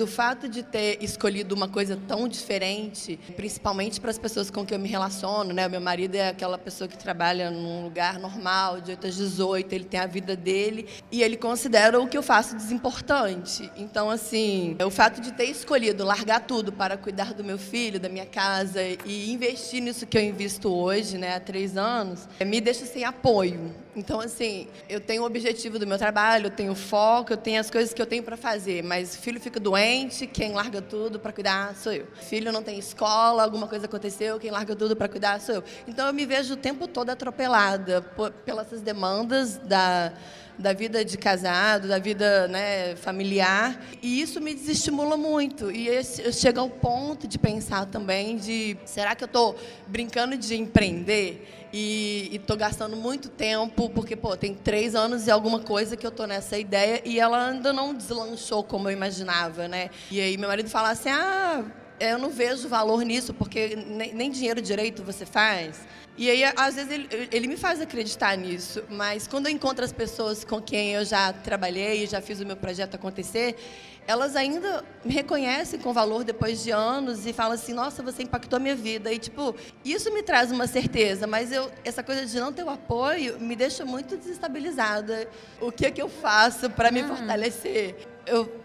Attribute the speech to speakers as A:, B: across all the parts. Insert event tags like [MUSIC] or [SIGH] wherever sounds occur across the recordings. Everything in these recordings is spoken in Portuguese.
A: O fato de ter escolhido uma coisa tão diferente, principalmente para as pessoas com quem eu me relaciono, né? O meu marido é aquela pessoa que trabalha num lugar normal, de 8 às 18, ele tem a vida dele e ele considera o que eu faço desimportante. Então, assim, o fato de ter escolhido largar tudo para cuidar do meu filho, da minha casa e investir nisso que eu invisto hoje, né, há três anos, me deixa sem apoio. Então, assim, eu tenho o objetivo do meu trabalho, eu tenho foco, eu tenho as coisas que eu tenho para fazer, mas o filho fica doente, quem larga tudo para cuidar sou eu. Filho não tem escola, alguma coisa aconteceu, quem larga tudo para cuidar sou eu. Então, eu me vejo o tempo todo atropelada pelas demandas da da vida de casado, da vida né, familiar. E isso me desestimula muito. E eu chego ao ponto de pensar também de, será que eu estou brincando de empreender? E estou gastando muito tempo, porque, pô, tem três anos e alguma coisa que eu estou nessa ideia e ela ainda não deslanchou como eu imaginava, né? E aí meu marido fala assim, ah, eu não vejo valor nisso, porque nem, nem dinheiro direito você faz. E aí, às vezes, ele, ele, me faz acreditar nisso, mas quando eu encontro as pessoas com quem eu já trabalhei, já fiz o meu projeto acontecer, elas ainda me reconhecem com valor depois de anos e falam assim: nossa, você impactou a minha vida. E, tipo, isso me traz uma certeza, mas eu, essa coisa de não ter o apoio me deixa muito desestabilizada. O que é que eu faço para me hum. fortalecer? Eu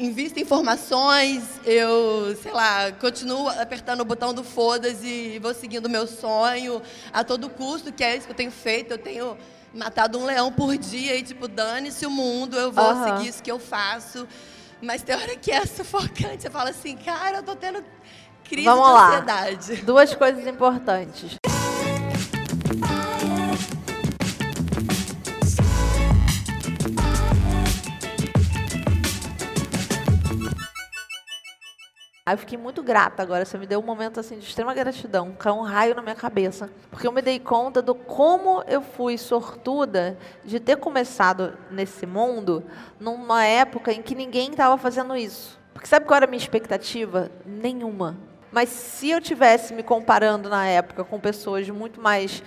A: invisto em informações, eu, sei lá, continuo apertando o botão do foda-se e vou seguindo o meu sonho a todo custo, que é isso que eu tenho feito. Eu tenho matado um leão por dia e, tipo, dane-se o mundo, eu vou uhum. seguir isso que eu faço. Mas tem hora que é [LAUGHS] sufocante. Você fala assim, cara, eu tô tendo crise
B: Vamos
A: de
B: lá.
A: ansiedade.
B: Duas coisas importantes. Aí eu fiquei muito grata agora. Você me deu um momento assim de extrema gratidão, caiu um raio na minha cabeça, porque eu me dei conta do como eu fui sortuda de ter começado nesse mundo numa época em que ninguém estava fazendo isso. Porque sabe qual era a minha expectativa? Nenhuma. Mas se eu tivesse me comparando na época com pessoas muito mais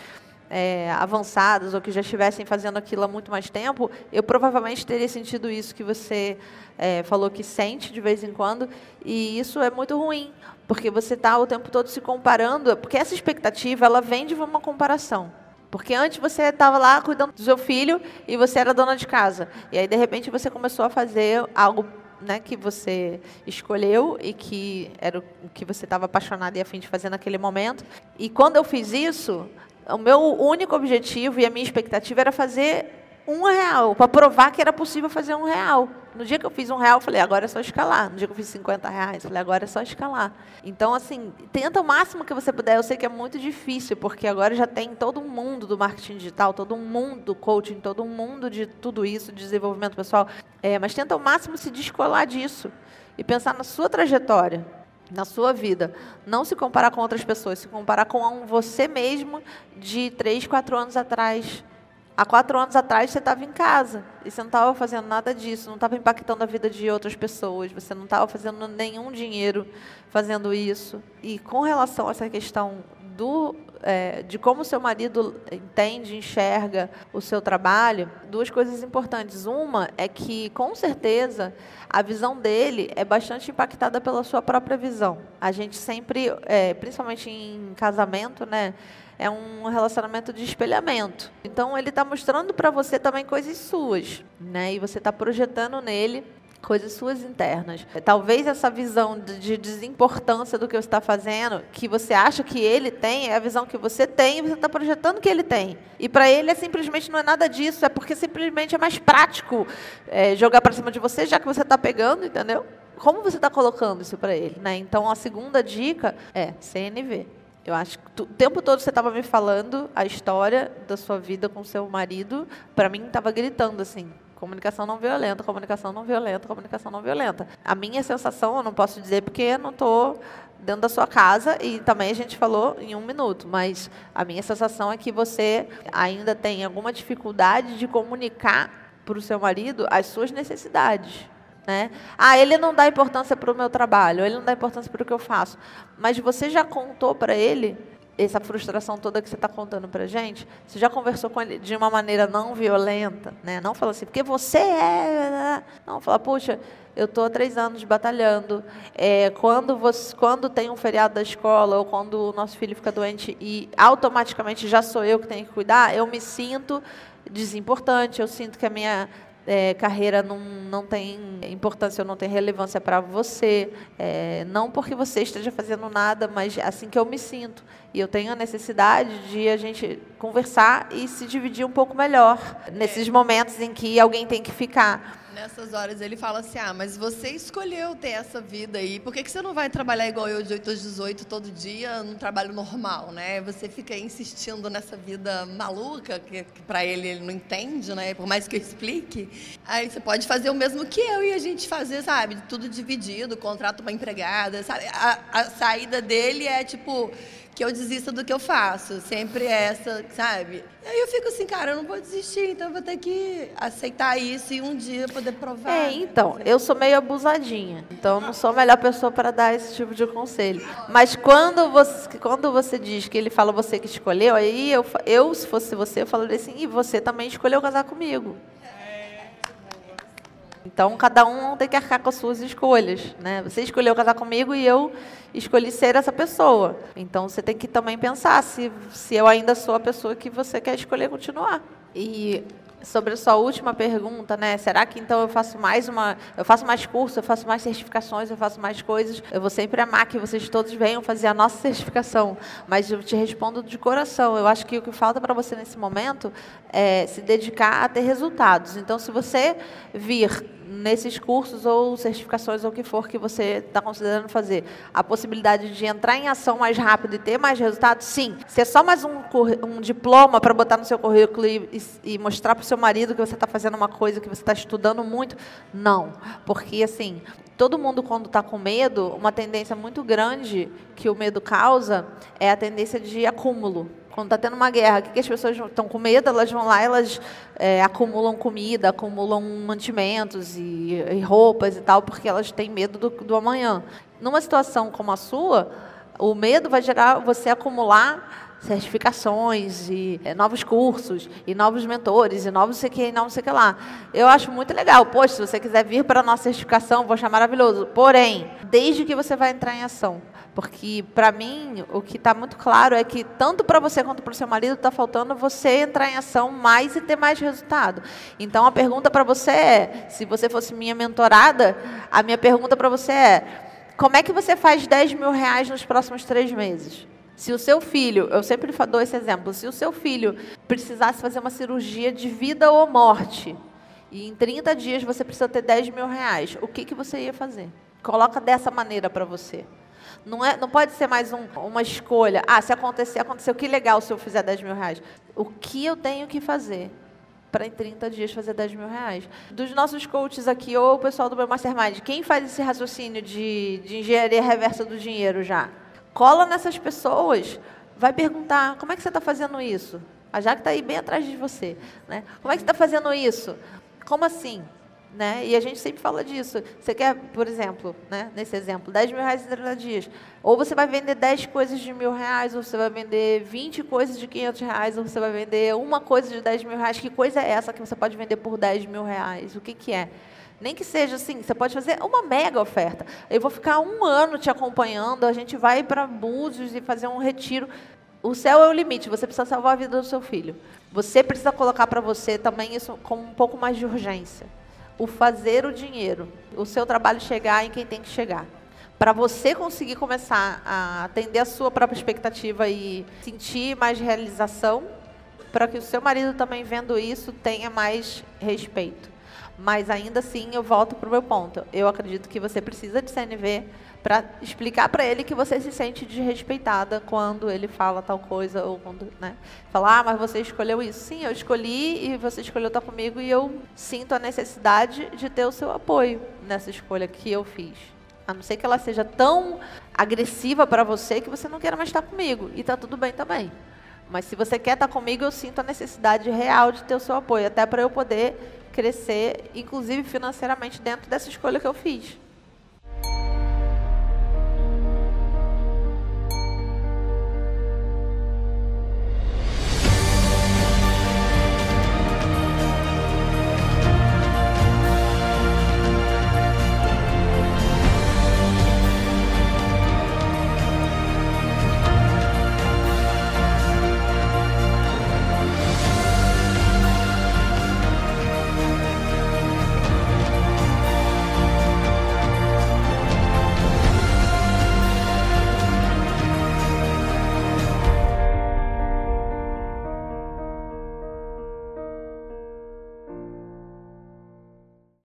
B: é, avançadas ou que já estivessem fazendo aquilo há muito mais tempo, eu provavelmente teria sentido isso que você é, falou que sente de vez em quando, e isso é muito ruim, porque você está o tempo todo se comparando, porque essa expectativa ela vem de uma comparação. Porque antes você estava lá cuidando do seu filho e você era dona de casa. E aí, de repente, você começou a fazer algo né, que você escolheu e que era o que você estava apaixonado e afim de fazer naquele momento. E quando eu fiz isso, o meu único objetivo e a minha expectativa era fazer um real, para provar que era possível fazer um real. No dia que eu fiz um real, eu falei, agora é só escalar. No dia que eu fiz 50 reais, eu falei, agora é só escalar. Então, assim, tenta o máximo que você puder. Eu sei que é muito difícil, porque agora já tem todo mundo do marketing digital, todo mundo do coaching, todo mundo de tudo isso, de desenvolvimento pessoal. É, mas tenta o máximo se descolar disso e pensar na sua trajetória na sua vida. Não se comparar com outras pessoas, se comparar com você mesmo de três, quatro anos atrás. Há quatro anos atrás você estava em casa e você não estava fazendo nada disso, não estava impactando a vida de outras pessoas, você não estava fazendo nenhum dinheiro fazendo isso. E com relação a essa questão do, é, de como seu marido entende, enxerga o seu trabalho, duas coisas importantes. Uma é que, com certeza, a visão dele é bastante impactada pela sua própria visão. A gente sempre, é, principalmente em casamento, né? É um relacionamento de espelhamento. Então ele está mostrando para você também coisas suas, né? E você está projetando nele coisas suas internas. Talvez essa visão de desimportância do que você está fazendo, que você acha que ele tem, é a visão que você tem e você está projetando que ele tem. E para ele é simplesmente não é nada disso, é porque simplesmente é mais prático é, jogar para cima de você, já que você está pegando, entendeu? Como você está colocando isso para ele? Né? Então a segunda dica é CNV. Eu acho que o tempo todo você estava me falando a história da sua vida com seu marido, para mim estava gritando assim, Comunicação não violenta, comunicação não violenta, comunicação não violenta. A minha sensação, eu não posso dizer porque não estou dentro da sua casa e também a gente falou em um minuto, mas a minha sensação é que você ainda tem alguma dificuldade de comunicar para o seu marido as suas necessidades. Né? Ah, ele não dá importância para o meu trabalho, ele não dá importância para o que eu faço. Mas você já contou para ele essa frustração toda que você está contando para gente, você já conversou com ele de uma maneira não violenta, né? Não fala assim, porque você é... Não, fala, puxa, eu estou há três anos batalhando. É, quando, você, quando tem um feriado da escola ou quando o nosso filho fica doente e automaticamente já sou eu que tenho que cuidar, eu me sinto desimportante, eu sinto que a minha é, carreira não, não tem importância, não tem relevância para você. É, não porque você esteja fazendo nada, mas assim que eu me sinto. E eu tenho a necessidade de a gente conversar e se dividir um pouco melhor nesses momentos em que alguém tem que ficar.
A: Nessas horas ele fala assim: ah, mas você escolheu ter essa vida aí, por que, que você não vai trabalhar igual eu de 8 às 18 todo dia, num trabalho normal, né? Você fica insistindo nessa vida maluca, que, que para ele ele não entende, né? Por mais que eu explique. Aí você pode fazer o mesmo que eu e a gente fazer, sabe? Tudo dividido, contrato uma empregada, sabe? A, a saída dele é tipo que eu desista do que eu faço. Sempre essa, sabe? Aí eu fico assim, cara, eu não vou desistir, então eu vou ter que aceitar isso e um dia poder provar.
B: É, então, eu sou meio abusadinha. Então não sou a melhor pessoa para dar esse tipo de conselho. Mas quando você, quando você diz que ele fala você que escolheu, aí eu, eu se fosse você, eu falaria assim, e você também escolheu casar comigo. Então, cada um tem que arcar com as suas escolhas. Né? Você escolheu casar comigo e eu escolhi ser essa pessoa. Então, você tem que também pensar se, se eu ainda sou a pessoa que você quer escolher continuar. E sobre a sua última pergunta, né? Será que então eu faço mais uma, eu faço mais curso, eu faço mais certificações, eu faço mais coisas? Eu vou sempre amar que vocês todos venham fazer a nossa certificação, mas eu te respondo de coração. Eu acho que o que falta para você nesse momento é se dedicar a ter resultados. Então, se você vir nesses cursos ou certificações ou o que for que você está considerando fazer, a possibilidade de entrar em ação mais rápido e ter mais resultados, sim. Se é só mais um, um diploma para botar no seu currículo e, e mostrar para o seu marido que você está fazendo uma coisa, que você está estudando muito, não. Porque, assim, todo mundo quando está com medo, uma tendência muito grande que o medo causa é a tendência de acúmulo. Quando está tendo uma guerra, o que, que as pessoas estão com medo? Elas vão lá, elas é, acumulam comida, acumulam mantimentos e, e, roupas e tal, porque elas têm medo do, do amanhã. Numa situação como a sua, o medo vai gerar você acumular certificações e é, novos cursos e novos mentores e novos sei que não sei que lá. Eu acho muito legal. Poxa, se você quiser vir para a nossa certificação, vou achar maravilhoso. Porém, desde que você vai entrar em ação. Porque, para mim, o que está muito claro é que, tanto para você quanto para o seu marido, está faltando você entrar em ação mais e ter mais resultado. Então, a pergunta para você é: se você fosse minha mentorada, a minha pergunta para você é: como é que você faz 10 mil reais nos próximos três meses? Se o seu filho, eu sempre dou esse exemplo, se o seu filho precisasse fazer uma cirurgia de vida ou morte, e em 30 dias você precisa ter 10 mil reais, o que, que você ia fazer? Coloca dessa maneira para você. Não, é, não pode ser mais um, uma escolha. Ah, se acontecer, aconteceu. Que legal se eu fizer 10 mil reais. O que eu tenho que fazer para em 30 dias fazer 10 mil reais? Dos nossos coaches aqui, ou o pessoal do meu Mastermind, quem faz esse raciocínio de, de engenharia reversa do dinheiro já? Cola nessas pessoas, vai perguntar, como é que você está fazendo isso? A Jaque está aí bem atrás de você. Né? Como é que você está fazendo isso? Como assim? Né? E a gente sempre fala disso. Você quer, por exemplo, né, nesse exemplo, 10 mil reais em 30 dias. Ou você vai vender 10 coisas de mil reais, ou você vai vender 20 coisas de 500 reais, ou você vai vender uma coisa de 10 mil reais. Que coisa é essa que você pode vender por 10 mil reais? O que, que é? Nem que seja assim, você pode fazer uma mega oferta. Eu vou ficar um ano te acompanhando, a gente vai para Búzios e fazer um retiro. O céu é o limite, você precisa salvar a vida do seu filho. Você precisa colocar para você também isso com um pouco mais de urgência o fazer o dinheiro, o seu trabalho chegar em quem tem que chegar. Para você conseguir começar a atender a sua própria expectativa e sentir mais realização, para que o seu marido também vendo isso tenha mais respeito. Mas ainda assim, eu volto para o meu ponto. Eu acredito que você precisa de CNV para explicar para ele que você se sente desrespeitada quando ele fala tal coisa ou quando, né, fala, ah, mas você escolheu isso. Sim, eu escolhi e você escolheu estar comigo e eu sinto a necessidade de ter o seu apoio nessa escolha que eu fiz. A não ser que ela seja tão agressiva para você que você não queira mais estar comigo. E está tudo bem também. Mas se você quer estar comigo, eu sinto a necessidade real de ter o seu apoio, até para eu poder crescer, inclusive financeiramente, dentro dessa escolha que eu fiz.